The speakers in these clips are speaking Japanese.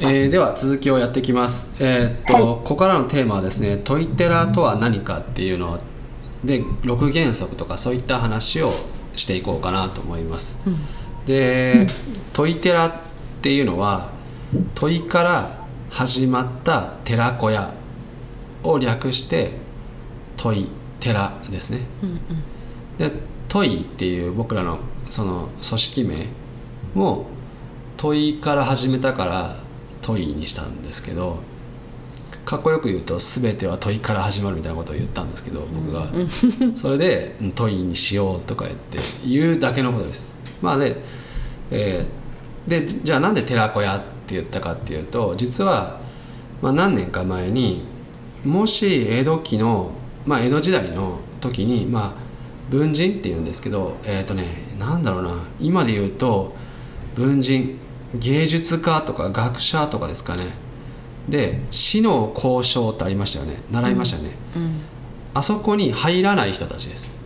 えー、では続きをやっていきます、えー、っと、はい、ここからのテーマはですねトイテラとは何かっていうので6原則とかそういった話をしていこうかなと思います、うん、でトイテラっていうのは問いから始まった寺子屋を略して問い寺ですね、うんうん、で問いっていう僕らのその組織名も問いから始めたから問いにしたんですけどかっこよく言うと全ては問いから始まるみたいなことを言ったんですけど僕が。それで問いにしようとか言って言うだけのことです。まあで,、えー、でじゃあなんで寺子屋って言ったかっていうと実は、まあ、何年か前にもし江戸期の、まあ、江戸時代の時にまあ文人っていうんですけどえっ、ー、とねなんだろうな今で言うと文人芸術家とか学者とかですかね。で死の交渉ってありましたよね。習いましたよね、うん。うん、あそこに入らない人たちです。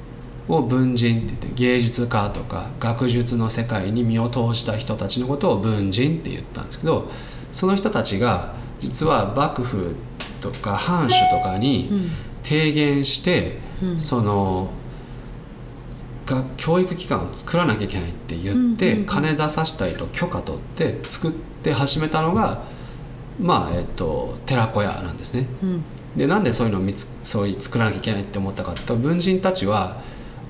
を文人って言って芸術家とか学術の世界に身を投じた人たちのことを文人って言ったんですけどその人たちが実は幕府とか藩主とかに提言して、うん、そのが教育機関を作らなきゃいけないって言って、金出させたりと許可取って作って始めたのがまあえっと寺子屋なんですね。うん、でなんでそういうのを見つそういう作らなきゃいけないって思ったかと文人たちは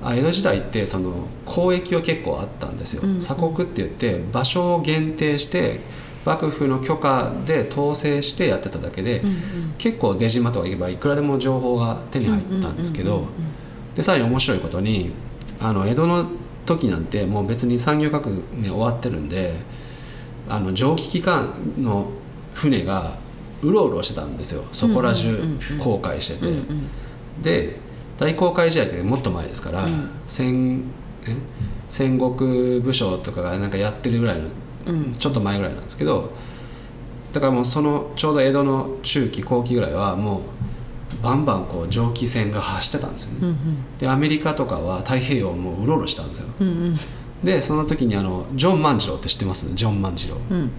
江戸時代ってその交易は結構あったんですよ。うん、鎖国って言って場所を限定して幕府の許可で統制してやってただけで、うんうん、結構出島とか行けばいくらでも情報が手に入ったんですけどでさらに面白いことにあの江戸の時なんてもう別に産業革命終わってるんであの蒸気機関の船がうろうろしてたんですよ。そこら中航海してて、で大航海時代ってもっと前ですから、うん、戦戦国武将とかがなんかやってるぐらいの、うん、ちょっと前ぐらいなんですけどだからもうそのちょうど江戸の中期後期ぐらいはもうバンバンこう蒸気船が走ってたんですよね、うんうん、でアメリカとかは太平洋もううろうろしたんですよ、うんうん、でその時にあのジョン万次郎って知ってます？ジョン万次郎、うん。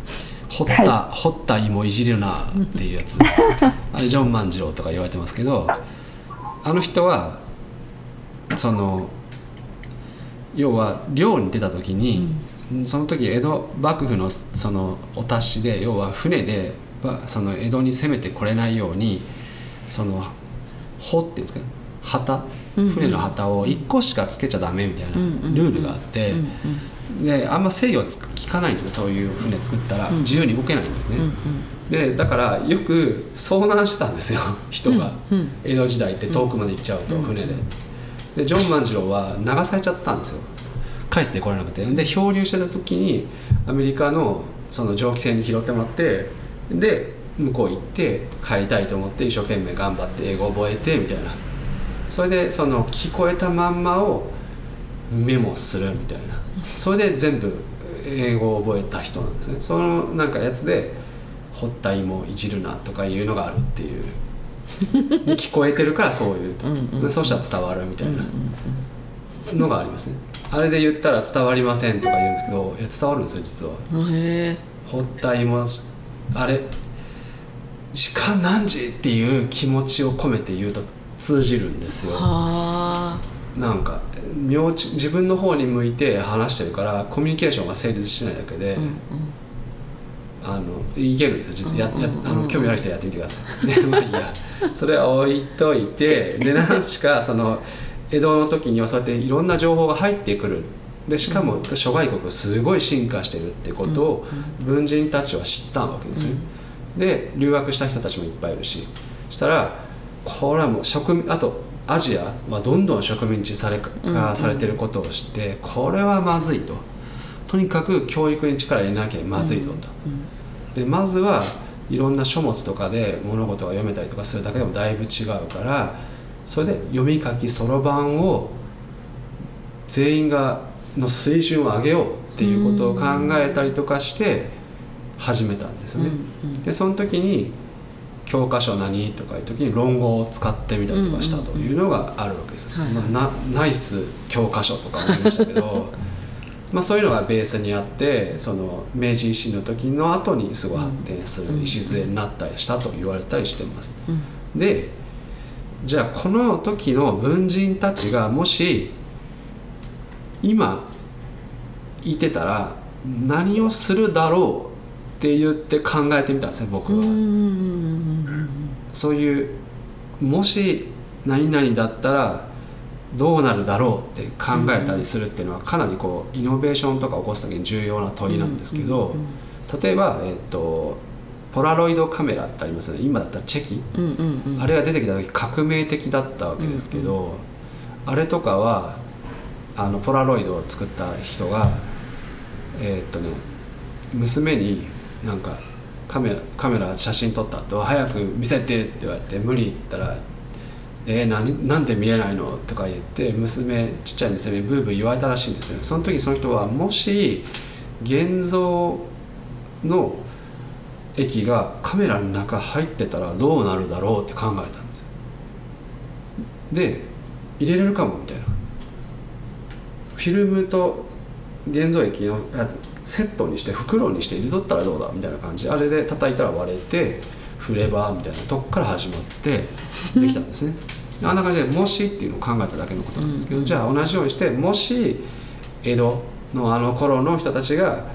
掘った、はい、掘った芋いじるなっていうやつ。あれジョン万次郎とか言われてますけどあの人はその要は漁に出た時に、うん、その時江戸幕府のそのお達しで要は船でその江戸に攻めてこれないようにその帆っていうんですか旗？船の旗を1個しかつけちゃダメみたいなルールがあってであんま制御効かないんですよそういう船作ったら。自由に動けないんですね、でだからよく遭難してたんですよ 人が、江戸時代って遠くまで行っちゃうと船で。でジョン万次郎は流されちゃったんですよ。帰ってこれなくて。で漂流してた時にアメリカのその蒸気船に拾ってもらってで向こう行って帰りたいと思って一生懸命頑張って英語覚えてみたいな。それでその聞こえたまんまをメモするみたいな。それで全部英語を覚えた人なんですね。そのなんかやつで「掘った芋いじるな」とかいうのがあるっていう。に聞こえてるからそういうと。うん、そうしたら伝わるみたいなのがありますね。あれで言ったら伝わりませんとか言うんですけどいや伝わるんですよ実は。掘った芋あれ時間何時？っていう気持ちを込めて言うと通じるんですよ。なんか自分の方に向いて話してるからコミュニケーションが成立しないだけで、うんうん、あのいけるんですよ実は、ややあの興味ある人はやってみてください。でまあいいや。それは置いといて で何しかその江戸の時にはそうやっていろんな情報が入ってくる。でしかも諸外国すごい進化してるってことを文人たちは知ったわけですね、で留学した人たちもいっぱいいるししたらこれはもう植あとアジアはどんどん植民地され化されてることを知って、これはまずいと。とにかく教育に力入れなきゃまずいぞと、でまずはいろんな書物とかで物事が読めたりとかするだけでもだいぶ違うからそれで読み書きそろばんを全員がの水準を上げようっていうことを考えたりとかして始めたんですよね。でその時に教科書何？とかいう時に論語を使ってみたりとかしたというのがあるわけです、まあ、ナイス教科書とか思いましたけどまあ、そういうのがベースにあってその明治維新の時の後にすごい発展する礎になったりしたと言われたりしてます。でじゃあこの時の文人たちがもし今いてたら何をするだろうって言って考えてみたんですね僕は。そういうもし何々だったらどうなるだろうって考えたりするっていうのはかなりこうイノベーションとか起こす時に重要な問いなんですけど例えば、えっと、ポラロイドカメラってありますよね。今だったらチェキ、あれが出てきた時革命的だったわけですけど、あれとかはあのポラロイドを作った人がえーっとね娘になんかカメラカメラ写真撮った後早く見せてって言われて無理言ったら「えー、なんなんで見れないの?」とか言って娘ちっちゃい娘にブーブー言われたらしいんですよ。その時その人はもし現像の液がカメラの中入ってたらどうなるだろうって考えたんですよ。で入れれるかもみたいな。フィルムと現像液のやつセットにして袋にして入れとったらどうだみたいな感じであれで叩いたら割れて振ればみたいなとこから始まって できたんですね。あんな感じで「もし」っていうのを考えただけのことなんですけど、じゃあ同じようにしてもし江戸のあの頃の人たちが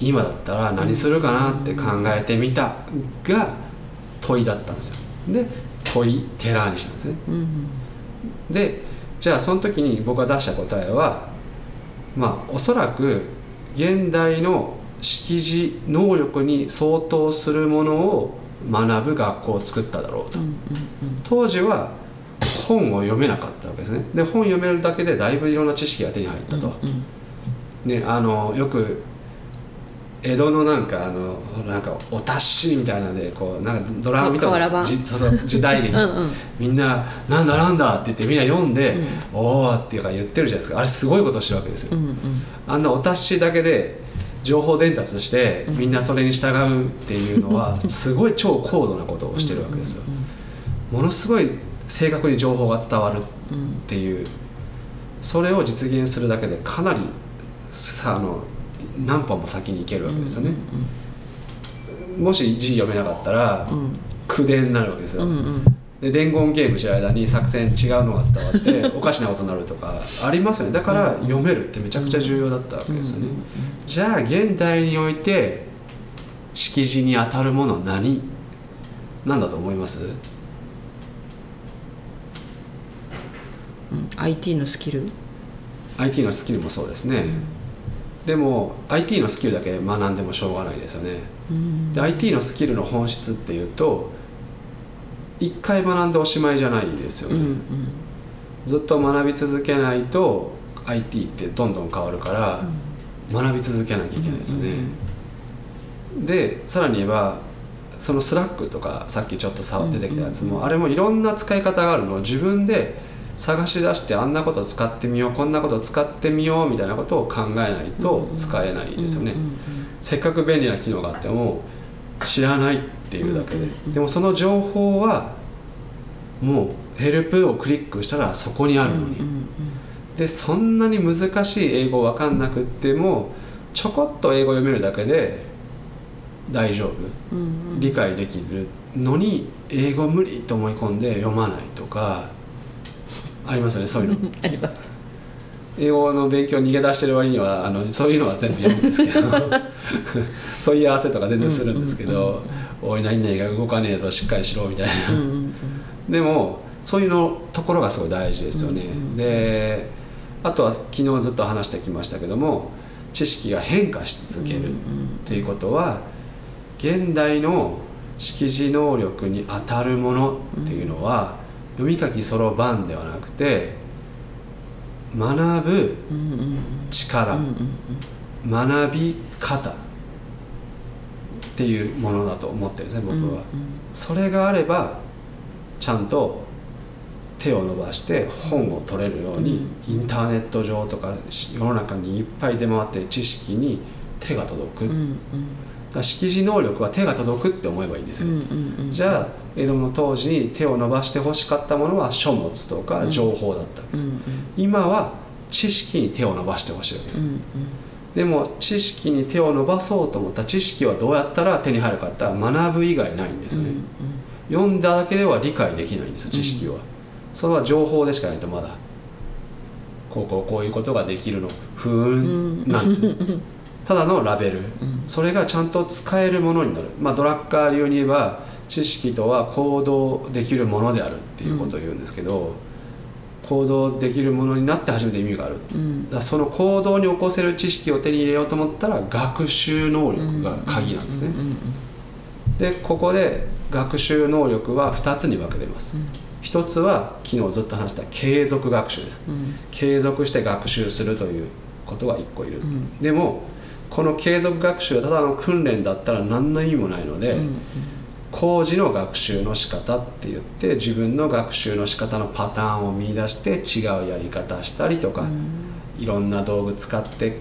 今だったら何するかなって考えてみたが問いだったんですよ。で問い寺にしたんですね、でじゃあその時に僕が出した答えはまあおそらく現代の識字能力に相当するものを学ぶ学校を作っただろうと、当時は本を読めなかったわけですね。で本読めるだけでだいぶいろんな知識が手に入ったと、ねあのよく江戸のなんかあのなんかお達しみたいなのでこうなんかドラマみたいな瓦版。じそうそう時代劇 うんうん。みんな「なんだなんだ」って言ってみんな読んで「おお」っていうか言ってるじゃないですか。あれすごいことしてるわけですよ、うんうんあんなお達しだけで情報伝達してみんなそれに従うっていうのは すごい超高度なことをしてるわけですよ。ものすごい正確に情報が伝わるっていうそれを実現するだけでかなりさあの何歩も先に行けるわけですよね。もし字読めなかったらうん。口伝になるわけですよ、うんうん。で伝言ゲームしてる間に作戦違うのが伝わって おかしなことになるとかありますよね。だから読めるってめちゃくちゃ重要だったわけですよね、じゃあ現代において識字に当たるものは何？なんだと思います？うん。IT のスキル？IT のスキルもそうですね、でも IT のスキルだけ学んでもしょうがないですよね、うん。で IT のスキルの本質っていうと一回学んでおしまいじゃないですよね、うんずっと学び続けないと IT ってどんどん変わるから学び続けなきゃいけないですよね、でさらに言えばその Slack とかさっきちょっとさ出てきたやつも、あれもいろんな使い方があるのを自分で探し出してあんなことを使ってみようこんなことを使ってみようみたいなことを考えないと使えないですよね、せっかく便利な機能があっても知らないっていうだけで、でもその情報はもうヘルプをクリックしたらそこにあるのに、でそんなに難しい英語わかんなくってもちょこっと英語読めるだけで大丈夫。うんうん。理解できるのに英語無理と思い込んで読まないとかありますよねそういうの。あります。英語の勉強逃げ出してる割にはあのそういうのは全部読むんですけど。問い合わせとか全然するんですけど「おい何々が動かねえぞしっかりしろ」みたいな、うんうんでもそういうのところがすごい大事ですよね、であとは昨日ずっと話してきましたけども知識が変化し続けるっていうことは現代の識字能力に当たるものっていうのは、読み書きそろばんではなくて学ぶ力、学び方っていうものだと思ってるんですね僕は、それがあればちゃんと手を伸ばして本を取れるように、インターネット上とか世の中にいっぱい出回ってる知識に手が届く、うんうん。だ識字能力は手が届くって思えばいいんですよ、じゃあ江戸の当時に手を伸ばしてほしかったものは書物とか情報だったんです、うんうん。今は知識に手を伸ばしてほしいわけです、うんでも知識に手を伸ばそうと思った知識はどうやったら手に入るかって学ぶ以外ないんですよね、読んだだけでは理解できないんですよ知識は、それは情報でしかないとまだこうこうこういうことができるのふーんなんですね、ただのラベル、それがちゃんと使えるものになる、まあ、ドラッカー流に言えば知識とは行動できるものであるっていうことを言うんですけど、行動できるものになって初めて意味がある、うん。だその行動に起こせる知識を手に入れようと思ったら学習能力が鍵なんですね、うんでここで学習能力は2つに分けれます、一つは昨日ずっと話した継続学習です、うん。継続して学習するということが1個いる、ん。でもこの継続学習はただの訓練だったら何の意味もないので、うん工事の学習の仕方って言って自分の学習の仕方のパターンを見出して違うやり方したりとか、いろんな道具使って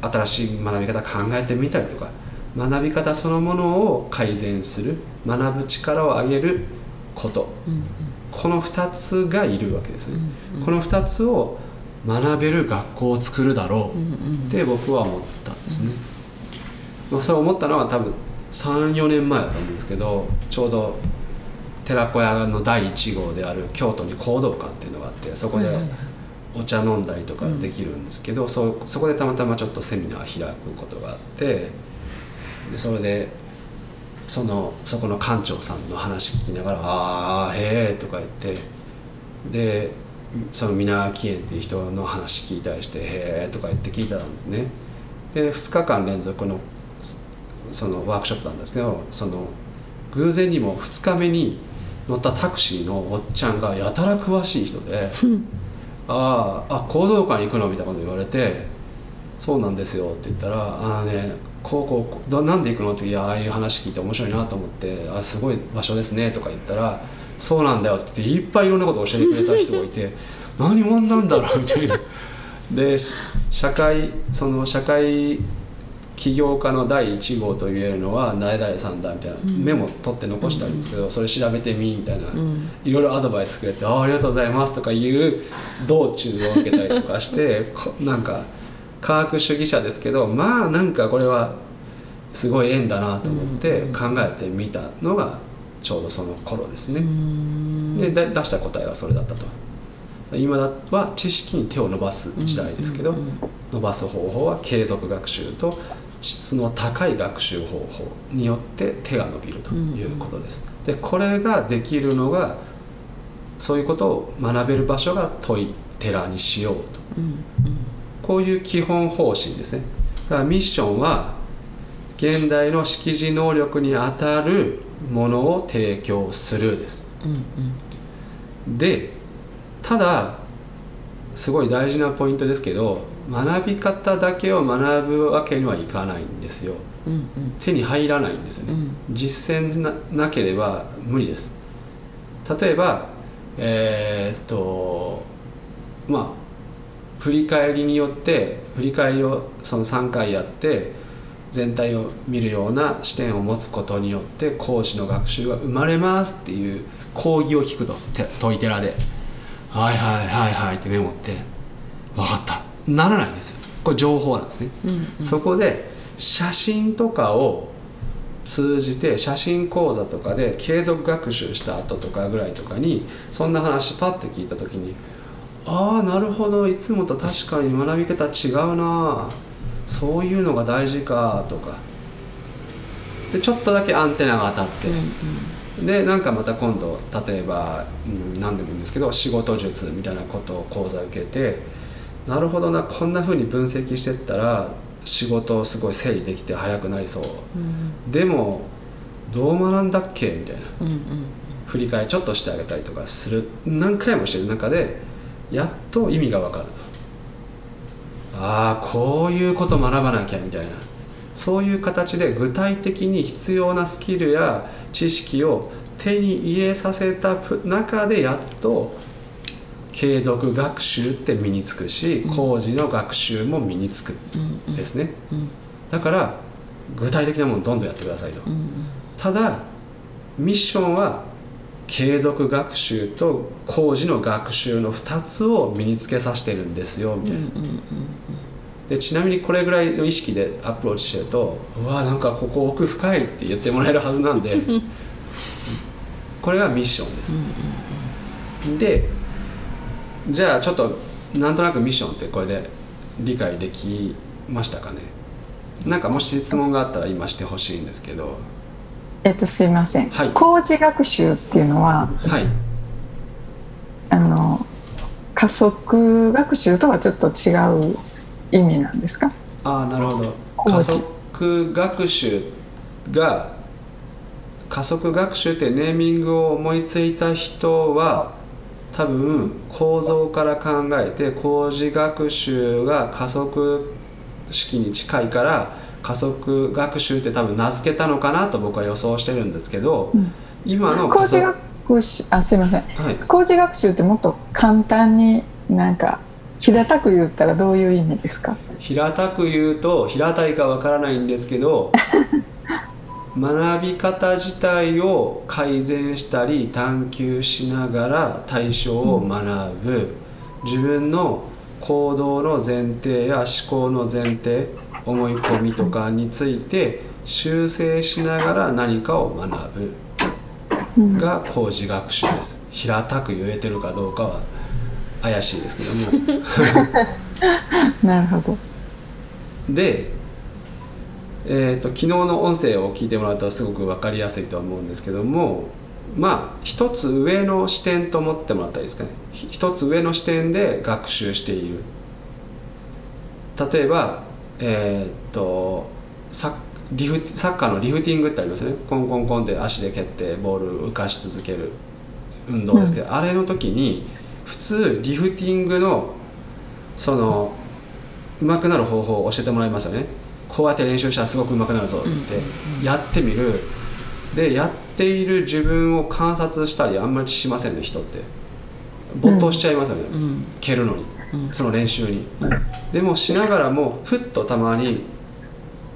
新しい学び方考えてみたりとか学び方そのものを改善する学ぶ力を上げること。うんこの2つがいるわけですね、この2つを学べる学校を作るだろううんうんって僕は思ったんですね、まあそれを思ったのは多分34年前だと思うんですけどちょうど寺子屋の第1号である京都に講道館っていうのがあってそこでお茶飲んだりとかできるんですけど、そそこでたまたまちょっとセミナー開くことがあってでそれでそのそこの館長さんの話聞きながら「ああへえ」とか言ってでその皆木園っていう人の話聞いたりして「へえ」とか言って聞いたんですね。で2日間連続のそのワークショップなんですけどその偶然にも2日目に乗ったタクシーのおっちゃんがやたら詳しい人で「あああ行動館に行くの?」みたいなこと言われて「そうなんですよ」って言ったら「ああねこうこうどなんで行くの?」って「いやああいう話聞いて面白いなと思ってあすごい場所ですね」とか言ったら「そうなんだよ」って言っていっぱいいろんなことを教えてくれた人がいて「何者なんだろう」みたいな。でし社会その社会起業家の第1号と言えるのは誰々さんだみたいな、メモ取って残してあるんですけど、それ調べてみみたいな、ん。いろいろアドバイスくれて「ああありがとうございます」とかいう道中を受けたりとかして こなんか科学主義者ですけどまあなんかこれはすごい縁だなと思って考えてみたのがちょうどその頃ですね。うん。でだ出した答えがそれだったと。今だは知識に手を伸ばす時代ですけど、伸ばす方法は継続学習と質の高い学習方法によって手が伸びるということです、でこれができるのがそういうことを学べる場所が問い寺にしようと。うんこういう基本方針ですね。だからミッションは現代の識字能力にあたるものを提供するです。うん。でただすごい大事なポイントですけど学び方だけを学ぶわけにはいかないんですよ。うんうん。手に入らないんですよね、うん。実践ななければ無理です。例えばえーっとまあ振り返りによって振り返りをその3回やって全体を見るような視点を持つことによって講師の学習が生まれますっていう講義を聞くとて問い寺で「はいはいはいはい」ってメモって「分かった」ならないんですよ。これ情報なんですね、うんそこで写真とかを通じて写真講座とかで継続学習した後とかぐらいとかにそんな話パッて聞いた時にああなるほど。いつもと確かに学び方違うな。そういうのが大事かとか。でちょっとだけアンテナが当たって、でなんかまた今度例えば、うん、何でもいいんですけど仕事術みたいなことを講座受けてなるほどなこんな風に分析してったら仕事をすごい整理できて早くなりそう。うん。でもどう学んだっけ？みたいな。うんうん振り返りちょっとしてあげたりとかする。何回もしてる中でやっと意味が分かると。ああこういうこと学ばなきゃみたいな。そういう形で具体的に必要なスキルや知識を手に入れさせた中でやっと継続学習って身につくし工事の学習も身につくんですね。うんだから具体的なものどんどんやってくださいと。うんただミッションは継続学習と工事の学習の2つを身につけさせてるんですよみたいな、でちなみにこれぐらいの意識でアプローチしてるとうわなんかここ奥深いって言ってもらえるはずなんで これがミッションです、でじゃあちょっとなんとなくミッションってこれで理解できましたかね。なんかもし質問があったら今してほしいんですけど。えっとすいません、はい。工事学習っていうのははい。あの加速学習とはちょっと違う意味なんですか？ああなるほど。加速学習が加速学習ってネーミングを思いついた人は多分構造から考えて工事学習が加速式に近いから加速学習って多分名付けたのかなと僕は予想してるんですけど、うん。今の工事学習あすいませんはい。工事学習ってもっと簡単になんか平たく言ったらどういう意味ですか？平たく言うと平たいかわからないんですけど学び方自体を改善したり探求しながら対象を学ぶ、自分の行動の前提や思考の前提思い込みとかについて修正しながら何かを学ぶ。が工事学習です。平たく言えてるかどうかは怪しいですけども。なるほど。で、えー、と昨日の音声を聞いてもらうとすごく分かりやすいとは思うんですけどもまあ一つ上の視点と思ってもらったらいいですかね。ひ一つ上の視点で学習している。例えばえっ、とサリフサッカーのリフティングってありますね。コンコンコンって足で蹴ってボールを浮かし続ける。運動ですけど、あれの時に普通リフティングのその上手くなる方法を教えてもらいますよねこうやって練習したらすごく上手くなるぞってやってみる。でやっている自分を観察したりあんまりしませんね人って。没頭しちゃいますよね、うん。蹴るのに、うん。その練習に、でもしながらもふっとたまに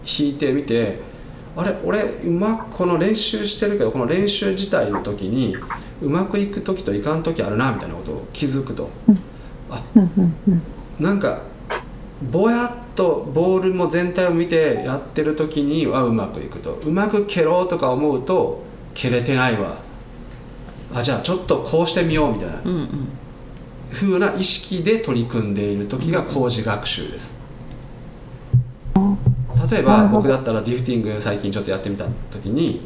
弾いてみてあれ俺うまくこの練習してるけどこの練習自体の時にうまくいく時といかん時あるなみたいなことを気づくと、あうんうんうん。なんかぼやっとボールも全体を見てやってる時にはうまくいくと。うまく蹴ろうとか思うと蹴れてないわ。あじゃあちょっとこうしてみようみたいな。うんうん。風な意識で取り組んでいる時が工事学習です。例えば僕だったらディフティング最近ちょっとやってみた時に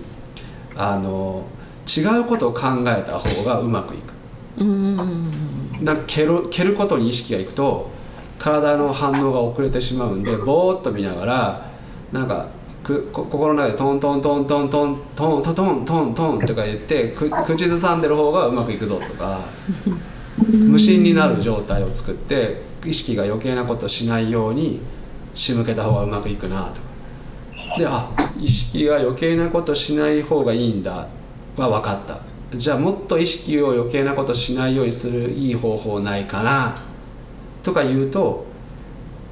あの違うことを考えた方がうまくいく。うんうんうん。なんか蹴る蹴ることに意識がいくと体の反応が遅れてしまうんでぼーっと見ながらなんかくこ心の中でトントントントントントントントントントンとか言ってく口ずさんでる方がうまくいくぞとか 無心になる状態を作って意識が余計なことしないように仕向けた方がうまくいくなとか。であ意識が余計なことしない方がいいんだは分かった。じゃあもっと意識を余計なことしないようにするいい方法ないかなとか言うと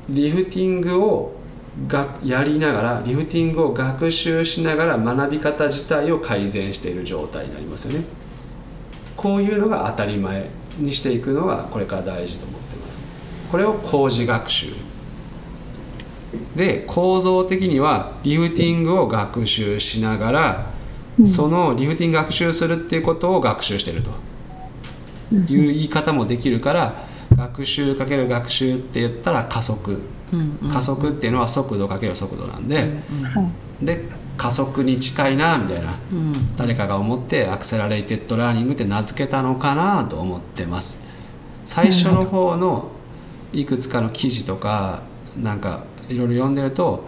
リフティングをがやりながらリフティングを学習しながら学び方自体を改善している状態になりますよね。こういうのが当たり前にしていくのがこれから大事と思ってます。これを工事学習。で構造的にはリフティングを学習しながら、そのリフティング学習するっていうことを学習してると。いう言い方もできるから学習かける学習って言ったら加速。うんうん。加速っていうのは速度かける速度なんで、はいで加速に近いなみたいなうん。誰かが思って Accelerated Learning って名付けたのかなと思ってます。最初の方のいくつかの記事とかなんかいろいろ読んでると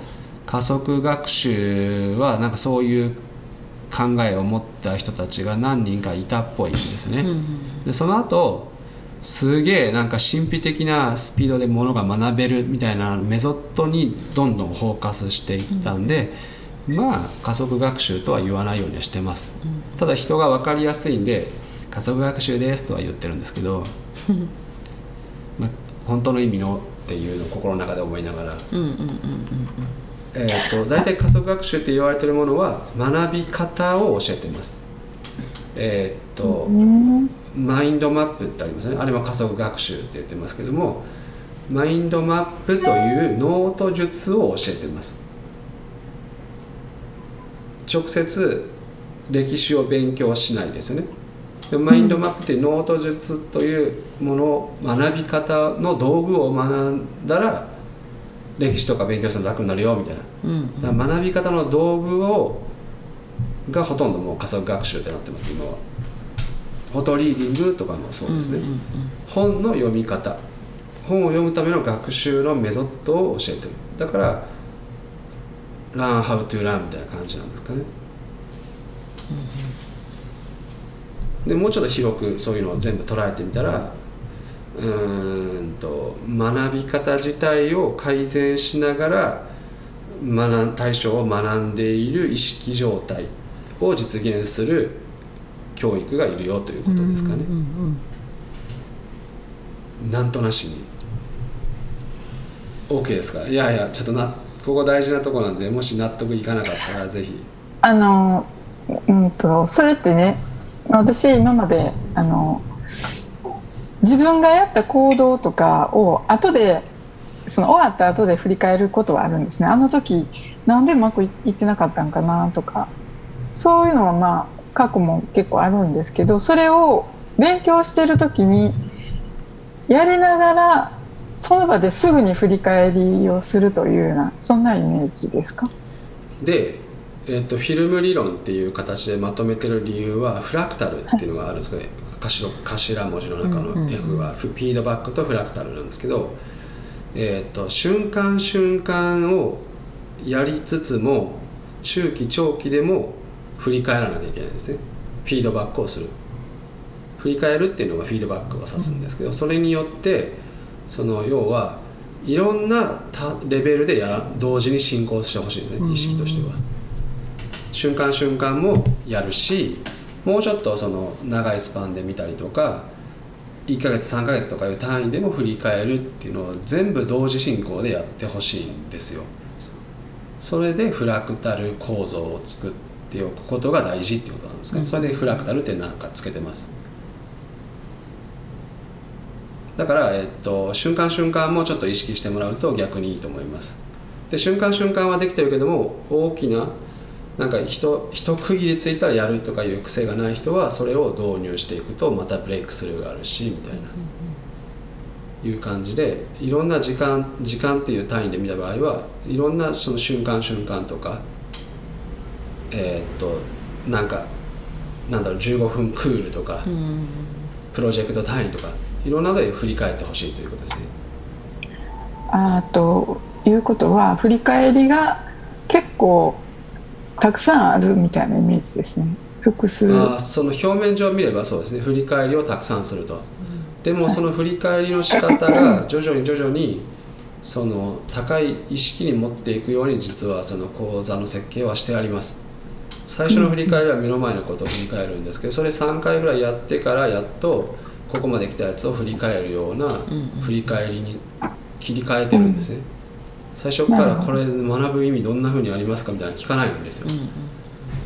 加速学習はなんかそういう考えを持った人たちが何人かいたっぽいんですね、うん。でその後すげえなんか神秘的なスピードでものが学べるみたいなメソッドにどんどんフォーカスしていったんで、まあ加速学習とは言わないようにはしてます、ただ人が分かりやすいんで加速学習ですとは言ってるんですけどまあ本当の意味のっていうのを心の中で思いながら、うんうんうんえー、と大体加速学習って言われてるものは学び方を教えてます。えっ、と、うんマインドマップってありますね。あれは加速学習って言ってますけどもマインドマップというノート術を教えてます。直接歴史を勉強しないですよね。でマインドマップっていうノート術というものを学び方の道具を学んだら歴史とか勉強するの楽になるよみたいな。うん。だから学び方の道具をがほとんどもう加速学習ってなってます今はフォトリーディングとかもそうですね、本の読み方。本を読むための学習のメソッドを教えてる。だから「Learn how to learn」みたいな感じなんですかね、でもうちょっと広くそういうのを全部捉えてみたらうーんと学び方自体を改善しながら学ん対象を学んでいる意識状態を実現する教育がいるよということですかね。なんとなしに。OK ですか？いやいやちょっとなここ大事なとこなんでもし納得いかなかったらぜひ。あのうんとそれってね私今まであの自分がやった行動とかを後でその終わった後で振り返ることはあるんですね。あの時なんでうまくいいってなかったんかなとか。そういうのはまあ過去も結構あるんですけどそれを勉強してる時にやりながらその場ですぐに振り返りをするというようなそんなイメージですか？で、えっとフィルム理論っていう形でまとめてる理由はフラクタルっていうのがあるんですけど、頭頭文字の中の F がフフィードバックとフラクタルなんですけど、えっと瞬間瞬間をやりつつも中期長期でも振り返らなきゃいけないんですね。フィードバックをする。振り返るっていうのがフィードバックを指すんですけど、それによってその要はいろんなたレベルでやら同時に進行してほしいんですね意識としては。瞬間瞬間もやるしもうちょっとその長いスパンで見たりとか1ヶ月3ヶ月とかいう単位でも振り返るっていうのを全部同時進行でやってほしいんですよ。それでフラクタル構造を作っておくことが大事っていうことなんですね、うん。それでフラクタルって何かつけてます？だから、えっと、瞬間瞬間もちょっと意識してもらうと逆にいいと思います。で瞬間瞬間はできてるけども大きななんか一一区切りついたらやるとかいう癖がない人はそれを導入していくとまたブレイクスルーがあるしみたいな、いう感じでいろんな時間時間っていう単位で見た場合はいろんなその瞬間瞬間とかえーっとなんかなんだろう15分クールとか、うん。プロジェクト単位とかいろんなので振り返ってほしいということですね。あということは振り返りが結構たくさんあるみたいなイメージですね。複数。あーその表面上見ればそうですね。振り返りをたくさんすると、でもその振り返りの仕方が徐々に徐々にその高い意識に持っていくように実はその講座の設計はしてあります最初の振り返りは目の前のことを振り返るんですけどそれ3回ぐらいやってからやっとここまで来たやつを振り返るような振り返りに切り替えてるんですね。最初からこれ学ぶ意味どんな風にありますかみたいなの聞かないんですよ。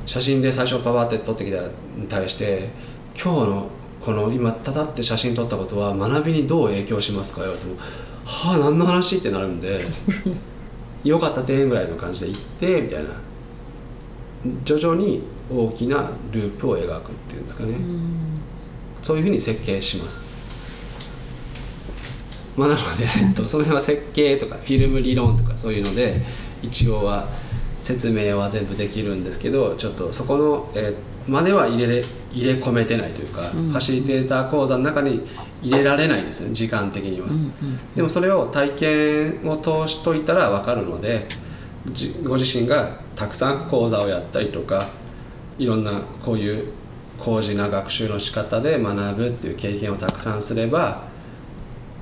写真で最初パパって撮ってきたに対して今日のこの今たたって写真撮ったことは学びにどう影響しますか言われてもはあ何の話？ってなるんで よかった点ぐらいの感じで行ってみたいな徐々に大きなループを描くっていうんですかね、そういうふうに設計します。まあ、なので、えっと、その辺は設計とかフィルム理論とかそういうので一応は説明は全部できるんですけどちょっとそこの、えーまでは入れれ入れ込めてないというか、ファシリテーター講座の中に入れられないんですね時間的には、うんうんでもそれを体験を通しといたら分かるのでじご自身がたくさん講座をやったりとかいろんなこういう高次な学習の仕方で学ぶっていう経験をたくさんすれば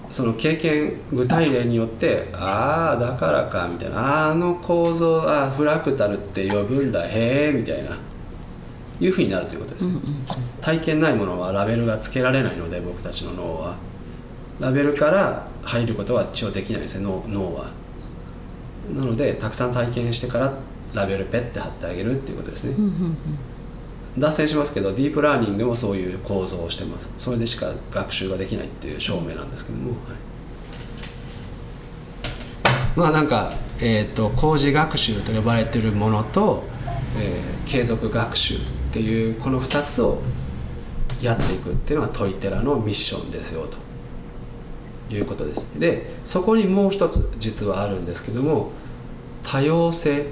その経験具体例によってああだからかみたいなあの構造あフラクタルって呼ぶんだへえみたいないうふうになるということですね、体験ないものはラベルがつけられないので僕たちの脳は。ラベルから入ることは一応できないですね脳脳はなのでたくさん体験してからラベルペッて貼ってあげるっていうことですね、うんうん脱線しますけどディープラーニングもそういう構造をしてます。それでしか学習ができないっていう証明なんですけども、はい。まあなんか、えー、と工事学習と呼ばれてるものと、えー継続学習っていうこの2つをやっていくっていうのがトイテラのミッションですよということです。でそこにもう一つ実はあるんですけども多様性っ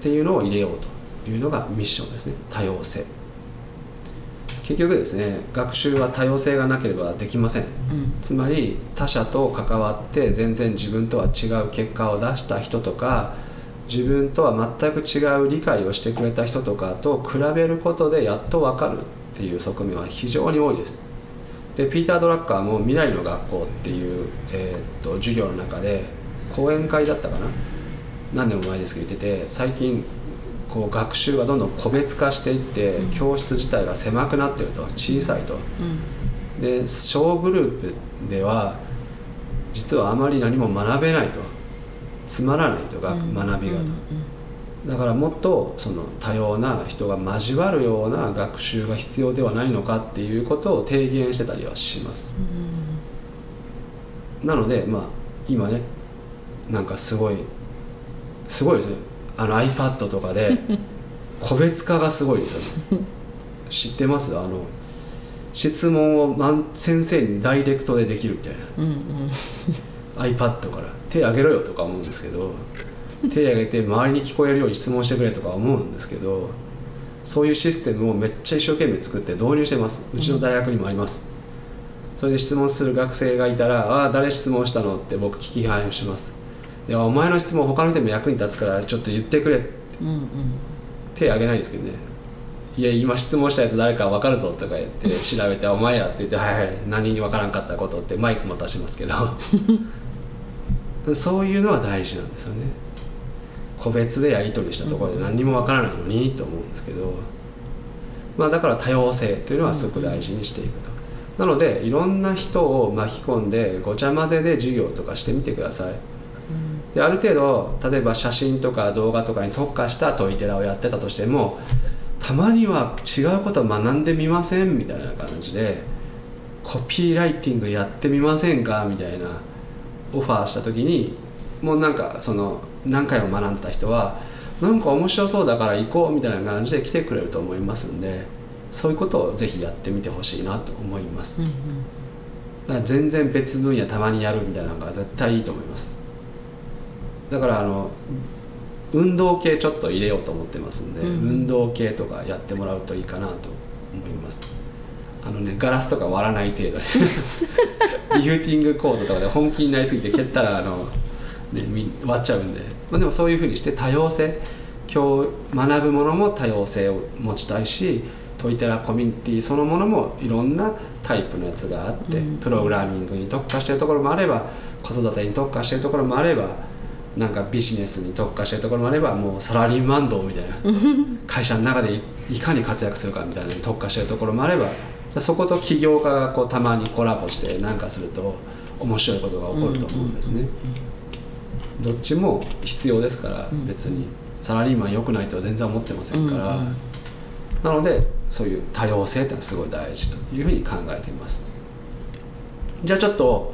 ていうのを入れようというのがミッションですね。多様性。結局ですね学習は多様性がなければできません。うん。つまり他者と関わって全然自分とは違う結果を出した人とか自分とは全く違う理解をしてくれた人とかと比べることでやっと分かるっていう側面は非常に多いですでピーター・ドラッカーも「未来の学校」っていう、えーっと授業の中で講演会だったかな？何年も前ですけど言ってて最近こう学習がどんどん個別化していって教室自体が狭くなってると小さいと。うん。で小グループでは実はあまり何も学べないと。つまらないと学うん。学びがと。うんだからもっとその多様な人が交わるような学習が必要ではないのかっていうことを提言してたりはします。なのでまあ今ねなんかすごいすごいですね。あの iPad とかで 個別化がすごいですよね。知ってます？あの質問を先生にダイレクトでできるみたいな。うんうん。iPad から。手挙げろよとか思うんですけど手挙げて周りに聞こえるように質問してくれとか思うんですけどそういうシステムをめっちゃ一生懸命作って導入してます。うちの大学にもあります、それで質問する学生がいたら「ああ誰質問したの?」って僕聞き返します。でお前の質問他の人にも役に立つからちょっと言ってくれうんうん。手挙げないんですけどね。いや今質問したやつ誰か分かるぞとか言って 調べて「お前や」って言って「はいはい何に分からんかったこと」ってマイクも出しますけど。そういうのは大事なんですよね個別でやり取りしたところで何にも分からないのにと思うんですけどまあだから多様性というのはすごく大事にしていくと。なのでいろんな人を巻き込んでごちゃ混ぜで授業とかしてみてください。である程度例えば写真とか動画とかに特化したトイテラをやってたとしてもたまには違うことを学んでみませんみたいな感じでコピーライティングやってみませんかみたいなオファーした時にもうなんかその何回も学んでた人はなんか面白そうだから行こうみたいな感じで来てくれると思いますんでそういうことをぜひやってみてほしいなと思います。うんうんだから全然別分野たまにやるみたいなのが絶対いいと思います。だからあの運動系ちょっと入れようと思ってますんで、うん。運動系とかやってもらうといいかなと思います。あのねガラスとか割らない程度で。リフティング講座とかで本気になりすぎて蹴ったらあの、ね、み割っちゃうんで、まあ、でもそういうふうにして多様性。今日学ぶものも多様性を持ちたいしトイテラコミュニティそのものもいろんなタイプのやつがあって、うん。プログラミングに特化してるところもあれば子育てに特化してるところもあればなんかビジネスに特化してるところもあればもうサラリーマン道みたいな 会社の中でいいかに活躍するかみたいなのに特化してるところもあればそこと起業家がこうたまにコラボして何かすると面白いことが起こると思うんですね。どっちも必要ですからうん。別に。サラリーマン良くないとは全然思ってませんから、うんうん。なのでそういう多様性ってのはすごい大事というふうに考えています。じゃあちょっと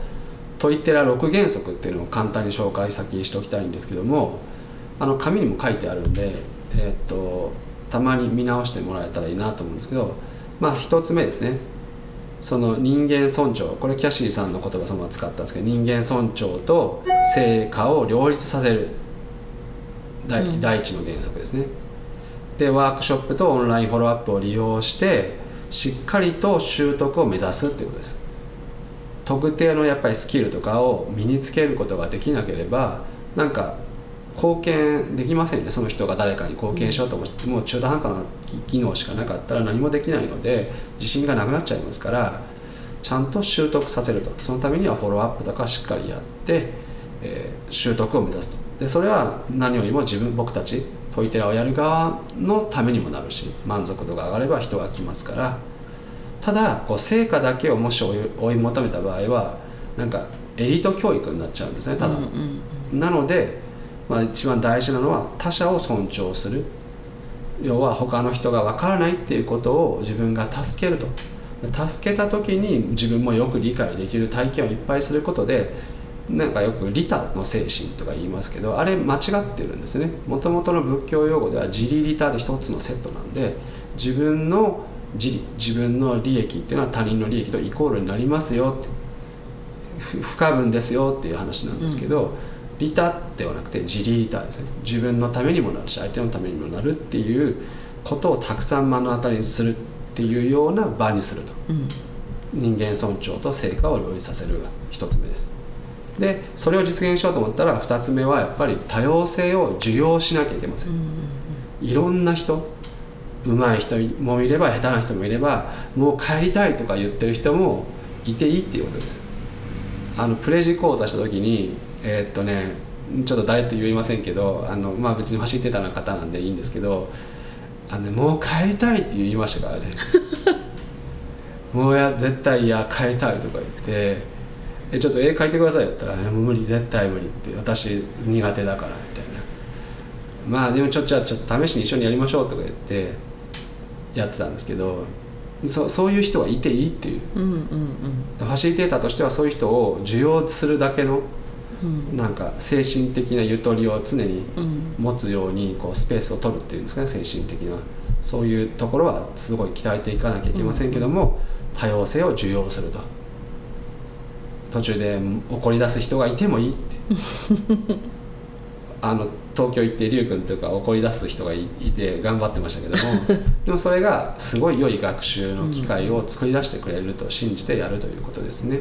トイテラ6原則っていうのを簡単に紹介先にしておきたいんですけどもあの紙にも書いてあるんで、えーっとたまに見直してもらえたらいいなと思うんですけどまあ一つ目ですねその人間尊重これキャシーさんの言葉そのまま使ったんですけど人間尊重と成果を両立させる第,、うん。第一の原則ですね。でワークショップとオンラインフォローアップを利用してしっかりと習得を目指すっていうことです。特定のやっぱりスキルとかを身につけることができなければなんか貢献できませんね。その人が誰かに貢献しようと思っても中途半端な技能しかなかったら何もできないので自信がなくなっちゃいますからちゃんと習得させると。そのためにはフォローアップとかしっかりやって、えー習得を目指すと。でそれは何よりも自分僕たちトイテラをやる側のためにもなるし満足度が上がれば人が来ますから。ただこう成果だけをもし追い追い求めた場合はなんかエリート教育になっちゃうんですねただ、うんうん。なので、まあ、一番大事なのは他者を尊重する。要は他の人が分からないっていうことを自分が助けると。助けた時に自分もよく理解できる体験をいっぱいすることでなんかよく利他の精神とか言いますけどあれ間違ってるんですね。もともとの仏教用語では自利利他で一つのセットなんで自分の自利自分の利益っていうのは他人の利益とイコールになりますよって不可分ですよっていう話なんですけど、利他ではなくて自利利他ですね。自分のためにもなるし相手のためにもなるっていうことをたくさん目の当たりにするっていうような場にすると。うん。人間尊重と成果を両立させるが一つ目です。でそれを実現しようと思ったら二つ目はやっぱり多様性を受容しなきゃいけません、いろんな人上手い人もいれば下手な人もいればもう帰りたいとか言ってる人もいていいっていうことです。あのプレジ講座した時にえーっとねちょっと誰って言いませんけどあのまあ別に走ってたような方なんでいいんですけどあの、ね、もう帰りたいって言いましたからねもうや絶対いや帰りたいとか言ってえちょっと絵描いてくださいって言ったらえ「もう無理絶対無理」って私苦手だからみたいな。まあでもちょっとじゃあちょっと試しに一緒にやりましょうとか言ってやってたんですけどそそういう人はいていいっていう。うんうんうん。ファシリテーターとしてはそういう人を受容するだけのうんなんか精神的なゆとりを常にうん。持つようにこうスペースを取るっていうんですかね精神的な。そういうところはすごい鍛えていかなきゃいけませんけども、多様性を受容すると。途中で怒り出す人がいてもいいって。あの東京行って龍君とか怒り出す人がいいて頑張ってましたけども でもそれがすごい良い学習の機会を作り出してくれると信じてやるということですね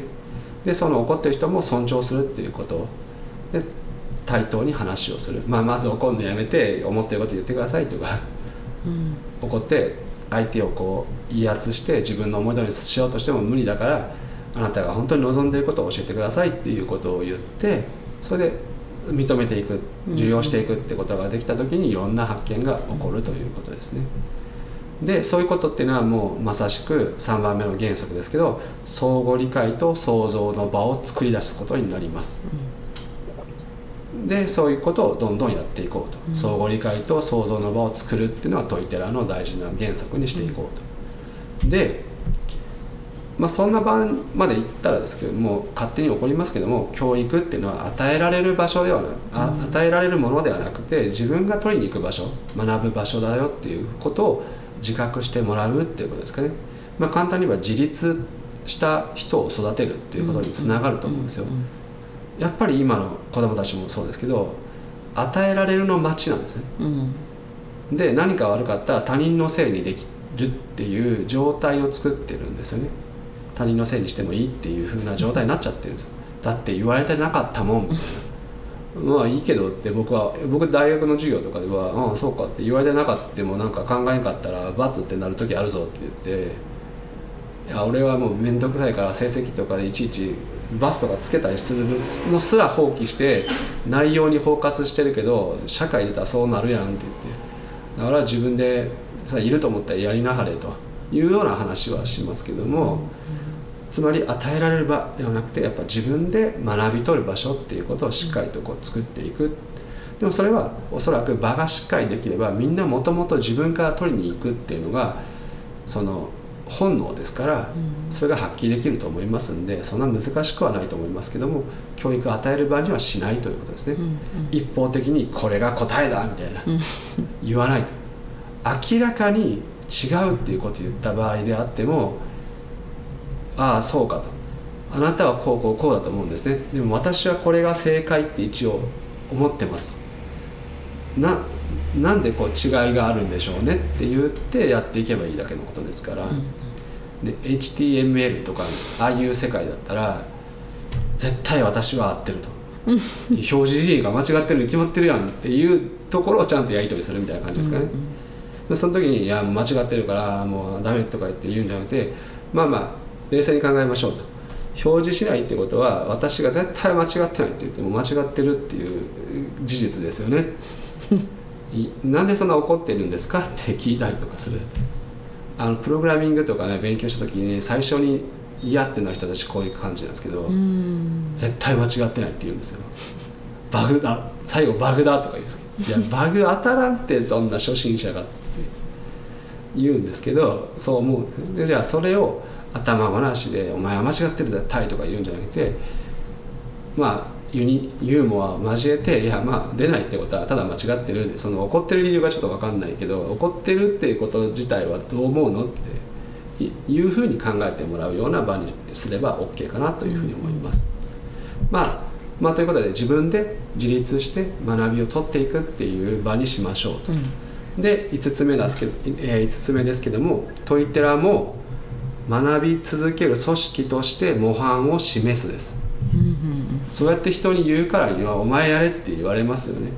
でその怒ってる人も尊重するっていうこと。で対等に話をする、まあ、まず怒るのやめて思ってること言ってくださいとか。うん。怒って相手をこう威圧して自分の思い通りにしようとしても無理だからあなたが本当に望んでいることを教えてくださいっていうことを言ってそれで認めていく受容していくってことができた時にいろんな発見が起こるということですね。でそういうことっていうのはもうまさしく3番目の原則ですけど相互理解と創造の場を作り出すことになります。でそういうことをどんどんやっていこうと、うん。相互理解と創造の場を作るっていうのはトイテラの大事な原則にしていこうと。でまあそんな場まで行ったらですけども勝手に起こりますけども教育っていうのは与えられる場所ではなあうん。与えられるものではなくて自分が取りに行く場所学ぶ場所だよっていうことを自覚してもらうっていうことですかね。まあ、簡単に言えば自立した人を育てるっていうことにつながると思うんですよ。やっぱり今の子供たちもそうですけど与えられるの待ちなんですね。うん。で何か悪かったら他人のせいにできるっていう状態を作ってるんですよね。他人のせいにしてもいいっていう風な状態になっちゃってるんですよ。だって言われてなかったもん。みたいなまあいいけどって僕は僕大学の授業とかでは「ああそうか」って言われてなかったもなんか考えんかったら「罰ってなる時あるぞ」って言っていや俺はもう面倒くさいから成績とかでいちいちバスとかつけたりするのすら放棄して内容にフォーカスしてるけど社会出たらそうなるやんって言ってだから自分でさいると思ったらやりなはれというような話はしますけども、つまり与えられる場ではなくてやっぱ自分で学び取る場所っていうことをしっかりとこう作っていく。でもそれはおそらく場がしっかりできればみんなもともと自分から取りに行くっていうのがその本能ですからそれが発揮できると思いますんでそんな難しくはないと思いますけども教育を与える場にはしないということですね。うん。一方的にこれが答えだみたいな。うん。言わないと。明らかに違うっていうことを言った場合であってもああそうかと。あなたはこうこうこうだと思うんですね。でも私はこれが正解って一応思ってますと。ななんでこう違いがあるんでしょうねって言ってやっていけばいいだけのことですから、で HTML とかああいう世界だったら絶対私は合ってると。表示自身が間違ってるに決まってるやんっていうところをちゃんとやり取りするみたいな感じですかね、でその時に「いや間違ってるからもうダメ」とか言って言うんじゃなくてまあまあ冷静に考えましょうと。表示しないってことは私が絶対間違ってないって言っても間違ってるっていう事実ですよね。いなんでそんな怒ってるんですかって聞いたりとかする。あのプログラミングとかね勉強した時に、ね、最初に嫌ってなる人たちこういう感じなんですけど、うん。絶対間違ってないって言うんですよ。バグだ最後バグだとか言うんですけど いやバグ当たらんってそんな初心者がって言うんですけどそう思うでじゃあそれを頭ごなしで「お前は間違ってる絶対」とか言うんじゃなくてまあユニユーモアを交えていやまあ出ないってことはただ間違ってるその怒ってる理由がちょっと分かんないけど怒ってるっていうこと自体はどう思うの？っていうふうに考えてもらうような場にすれば OK かなというふうに思います。まあまあ、ということで自分で自立して学びを取っていくっていう場にしましょうと。で5つ目ですけど、えー、5つ目ですけどもトイテラも学び続ける組織として模範を示すです、そうやって人に言うからには「お前やれ」って言われますよね、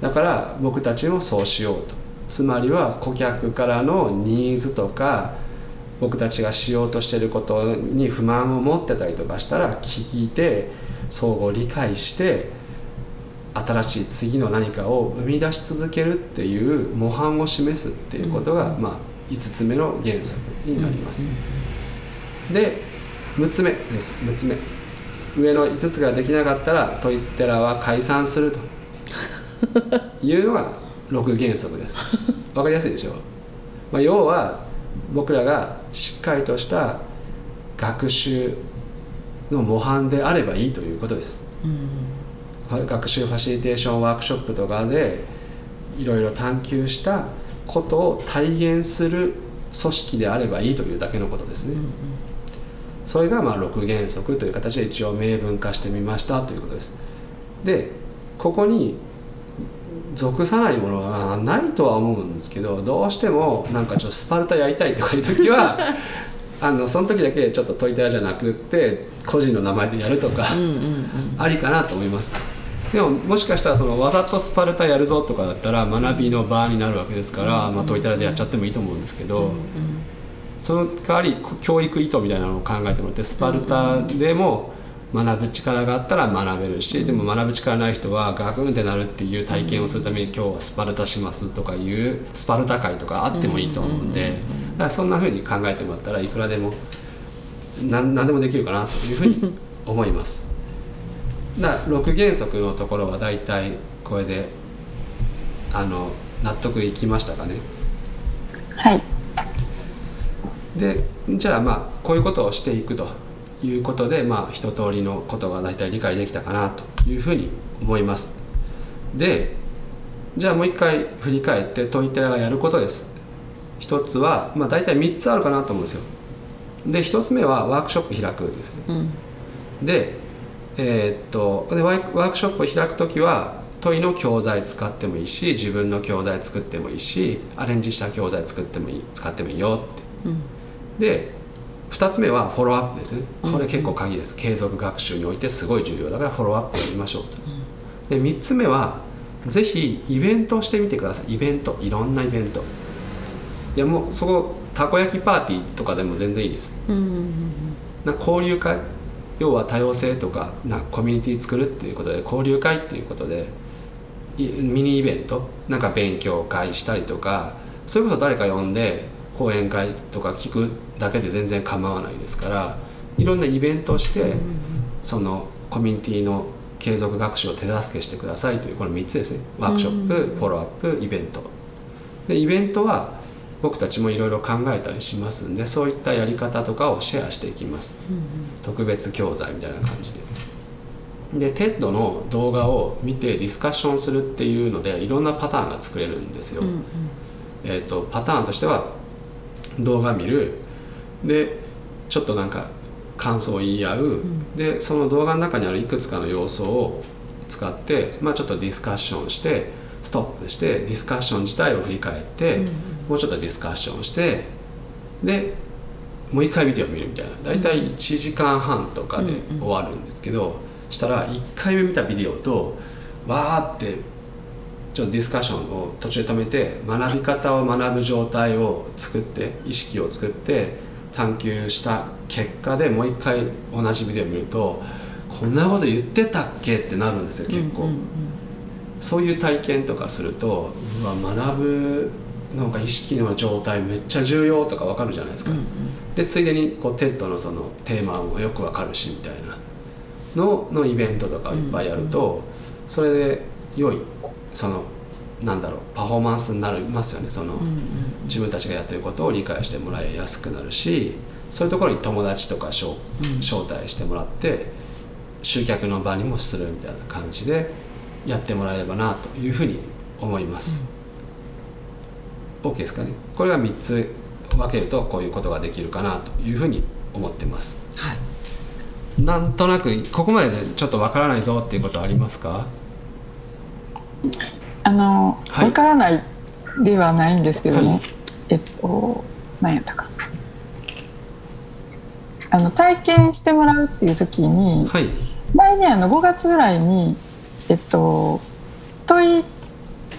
だから僕たちもそうしようと。つまりは顧客からのニーズとか僕たちがしようとしてることに不満を持ってたりとかしたら聞いて相互理解して新しい次の何かを生み出し続けるっていう模範を示すっていうことが、まあ、5つ目の原則になります。で6つ目です。6つ目。上の5つができなかったらトイステラは解散すると。いうのが6原則です。わかりやすいでしょ、まあ、要は僕らがしっかりとした学習の模範であればいいということです、学習ファシリテーションワークショップとかでいろいろ探求したことを体現する組織であればいいというだけのことですね、それがまあ6原則という形で一応明文化してみましたということです。でここに属さないものはないとは思うんですけどどうしてもなんかちょっとスパルタやりたいとかいう時は あのその時だけちょっと問いたらじゃなくって個人の名前でやるとか、ありかなと思いますでももしかしたらそのわざとスパルタやるぞとかだったら学びの場になるわけですから、まあ、問いたらでやっちゃってもいいと思うんですけど、その代わり教育意図みたいなのを考えてもらってスパルタでも学ぶ力があったら学べるしでも学ぶ力ない人はガクンってなるっていう体験をするために今日はスパルタしますとかいうスパルタ会とかあってもいいと思うんでだからそんな風に考えてもらったらいくらでも何何でもできるかなというふうに思います。だから6原則のところはだいたいこれであの納得いきましたかね。はい。でじゃあまあこういうことをしていくということでまあ一通りのことが大体理解できたかなというふうに思います。でじゃあもう一回振り返って問いテラがやることです。一つはまあ大体3つあるかなと思うんですよ。で一つ目はワークショップ開くですね、でえーっとでワークショップを開く時は問いの教材使ってもいいし自分の教材作ってもいいしアレンジした教材作ってもいい使ってもいいよって。で2つ目はフォローアップですね。これ結構鍵です、継続学習においてすごい重要だからフォローアップをやりましょうと、で3つ目はぜひイベントをしてみてください。イベント。いろんなイベント。いやもうそこたこ焼きパーティーとかでも全然いいです、な交流会要は多様性とかなコミュニティ作るっていうことで交流会っていうことでいミニイベントなんか勉強会したりとかそれこそ誰か呼んで講演会とか聞くだけで全然構わないですからいろんなイベントをしてそのコミュニティの継続学習を手助けしてくださいというこの3つですね。ワークショップ、フォローアップイベント。でイベントは僕たちもいろいろ考えたりしますんでそういったやり方とかをシェアしていきます、特別教材みたいな感じで。で TED の動画を見てディスカッションするっていうのでいろんなパターンが作れるんですよ、えー、とパターンとしては動画見る。でちょっとなんか感想を言い合う、でその動画の中にあるいくつかの要素を使って、まあ、ちょっとディスカッションしてストップしてディスカッション自体を振り返って、もうちょっとディスカッションしてでもう一回ビデオ見るみたいな。大体1時間半とかで終わるんですけど、したら1回目見たビデオとわーってちょっとディスカッションを途中で止めて学び方を学ぶ状態を作って意識を作って探求した結果でもう一回同じビデオを見るとこんなこと言ってたっけってなるんですよ結構、そういう体験とかするとうわ学ぶなんか意識の状態めっちゃ重要とかわかるじゃないですか、でついでにこう TED のそのテーマもよくわかるしみたいなののイベントとかいっぱいやると、それで良いそのなんだろうパフォーマンスになりますよね。その、自分たちがやってることを理解してもらいやすくなるしそういうところに友達とか招,、招待してもらって集客の場にもするみたいな感じでやってもらえればなというふうに思います、OK ですかね。これが3つ分けるとこういうことができるかなというふうに思ってます。はい。なんとなくここまででちょっとわからないぞっていうことありますか？あの、はい。わからないではないんですけどね、はい。えっと何やったか。あの体験してもらうっていう時にはい。前にあの5月ぐらいにえっと問い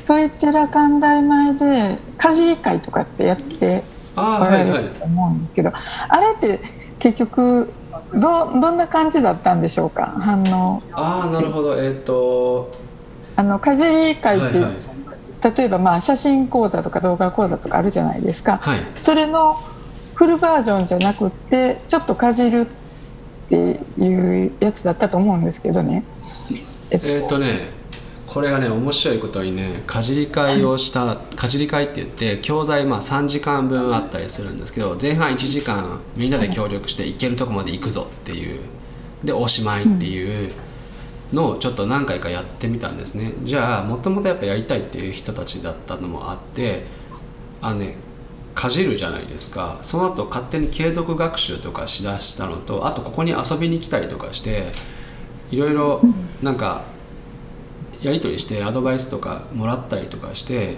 問い寺寛大前でかじり会とかってやってああおらはいはいれると思うんですけど、あれって結局どどんな感じだったんでしょうか？反応。ああなるほど。えっ、とあのかじり会って、はいはい。例えばまあ写真講座とか動画講座とかあるじゃないですか、はい。それのフルバージョンじゃなくってちょっとかじるっていうやつだったと思うんですけどね。えっと。えっ、とねこれがね面白いことにねかじり会をしたかじり会って言って教材まあ3時間分あったりするんですけど前半1時間みんなで協力して行けるとこまで行くぞっていうでおしまいっていうのをちょっと何回かやってみたんですね。じゃあもともとやっぱやりたいっていう人たちだったのもあってあのねかじるじゃないですか。その後勝手に継続学習とかしだしたのとあとここに遊びに来たりとかしていろいろなんかやり取りしてアドバイスとかもらったりとかして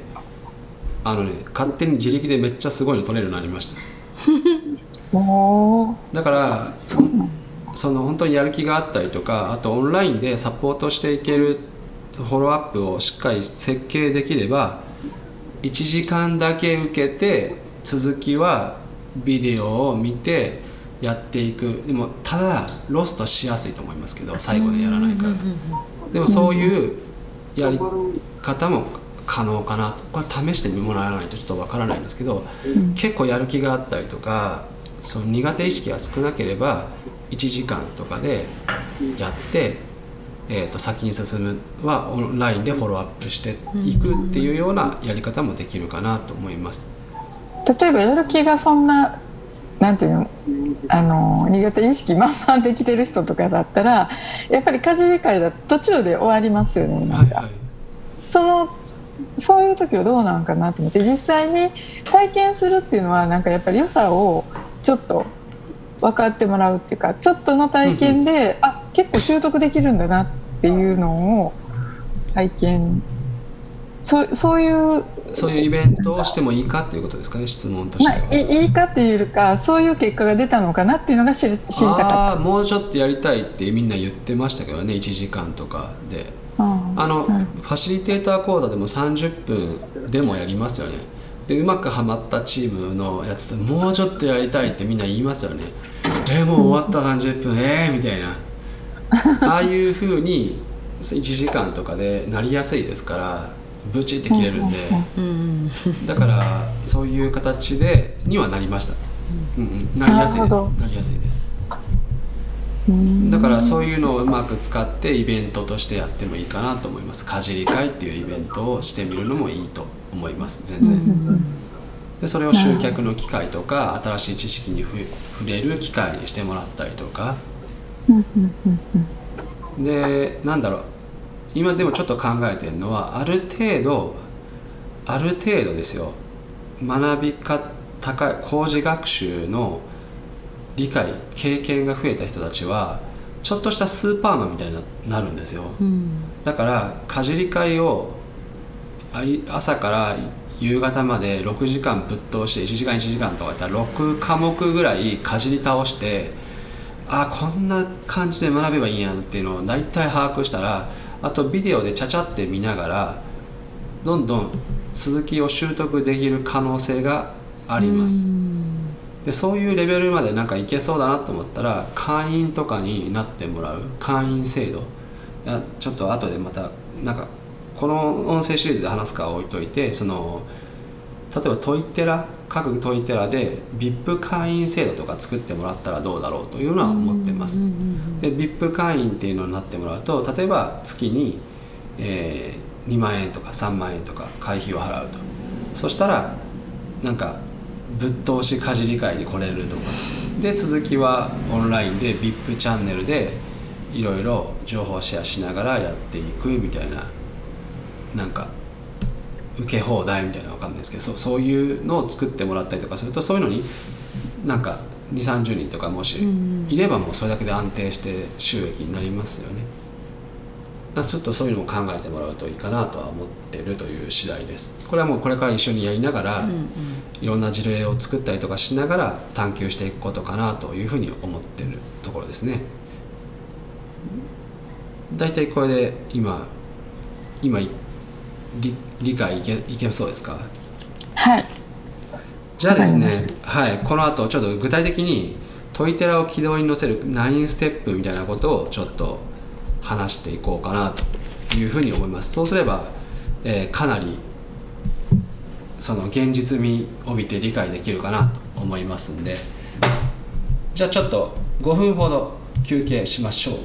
あのね勝手に自力でめっちゃすごいの取れるようになりました。だからその本当にやる気があったりとかあとオンラインでサポートしていけるフォローアップをしっかり設計できれば1時間だけ受けて続きはビデオを見てやっていく。でもただロストしやすいと思いますけど最後でやらないから。でもそういうやり方も可能かなとこれ試してもらわないとちょっとわからないんですけど、結構やる気があったりとかその苦手意識が少なければ1時間とかでやって、えー、と先に進むはオンラインでフォローアップしていくっていうようなやり方もできるかなと思います。例えばやる気がそんななんていうの？あの苦手意識満々できてる人とかだったらやっぱりかじり会だと途中で終わりますよねなんか、はいはい。そのそういう時はどうなんかなと思って実際に体験するっていうのはなんかやっぱり良さをちょっと分かってもらうっていうかちょっとの体験であ結構習得できるんだなっていうのを体験。そうそういうそういうイベントをしてもいいかっていうことですかね質問としまては。あ、いいいかっていうかそういう結果が出たのかなっていうのが知り知りたかった。ああーもうちょっとやりたいってみんな言ってましたけどね1時間とかで。ああの、はい。ファシリテーター講座でも30分でもやりますよね。でうまくはまったチームのやつともうちょっとやりたいってみんな言いますよね。えーもう終わった30分えー、みたいな。ああいうふうに1時間とかでなりやすいですからブチって切れるんで。うんだからそういう形でにはなりました、うん。うん、なりやすいです。なりやすいです。うん。だからそういうのをうまく使ってイベントとしてやってもいいかなと思います。かじり会っていうイベントをしてみるのもいいと思います。全然、でそれを集客の機会とか新しい知識にふ触れる機会にしてもらったりとか。でなんだろう今でもちょっと考えてるのはある程度ある程度ですよ。学び方高い工事学習の理解経験が増えた人たちはちょっとしたスーパーマンみたいになるんですよ。うん。だからかじり会を朝から夕方まで6時間ぶっ通して1時間1時間とかやったら6科目ぐらいかじり倒してあこんな感じで学べばいいんやんっていうのを大体把握したらあとビデオでちゃちゃって見ながらどんどん続きを習得できる可能性があります。でそういうレベルまでなんかいけそうだなと思ったら会員とかになってもらう。会員制度。ちょっと後でまたなんかこの音声シリーズで話すかは置いといてその例えばトイテラ各トイテラで VIP 会員制度とか作ってもらったらどうだろうというのは思ってます。で VIP 会員っていうのになってもらうと例えば月に、えー2万円とか3万円とか会費を払うと。そしたらなんかぶっ通しかじり会に来れるとか。で続きはオンラインで VIP チャンネルでいろいろ情報シェアしながらやっていくみたいななんか受け放題みたいなのわかんないですけどそうそういうのを作ってもらったりとかするとそういうのになんか2 3 0人とかもしいればもうそれだけで安定して収益になりますよね。だちょっとそういうのも考えてもらうといいかなとは思ってるという次第です。これはもうこれから一緒にやりながら、いろんな事例を作ったりとかしながら探求していくことかなというふうに思ってるところですね。大体これで今今い理理解いけいけそうですか？はい。じゃあですねはいこの後ちょっと具体的にトイテラを軌道に乗せる9ステップみたいなことをちょっと話していこうかなというふうに思います。そうすれば、えーかなりその現実味帯びて理解できるかなと思いますんで。じゃあちょっと5分ほど休憩しましょう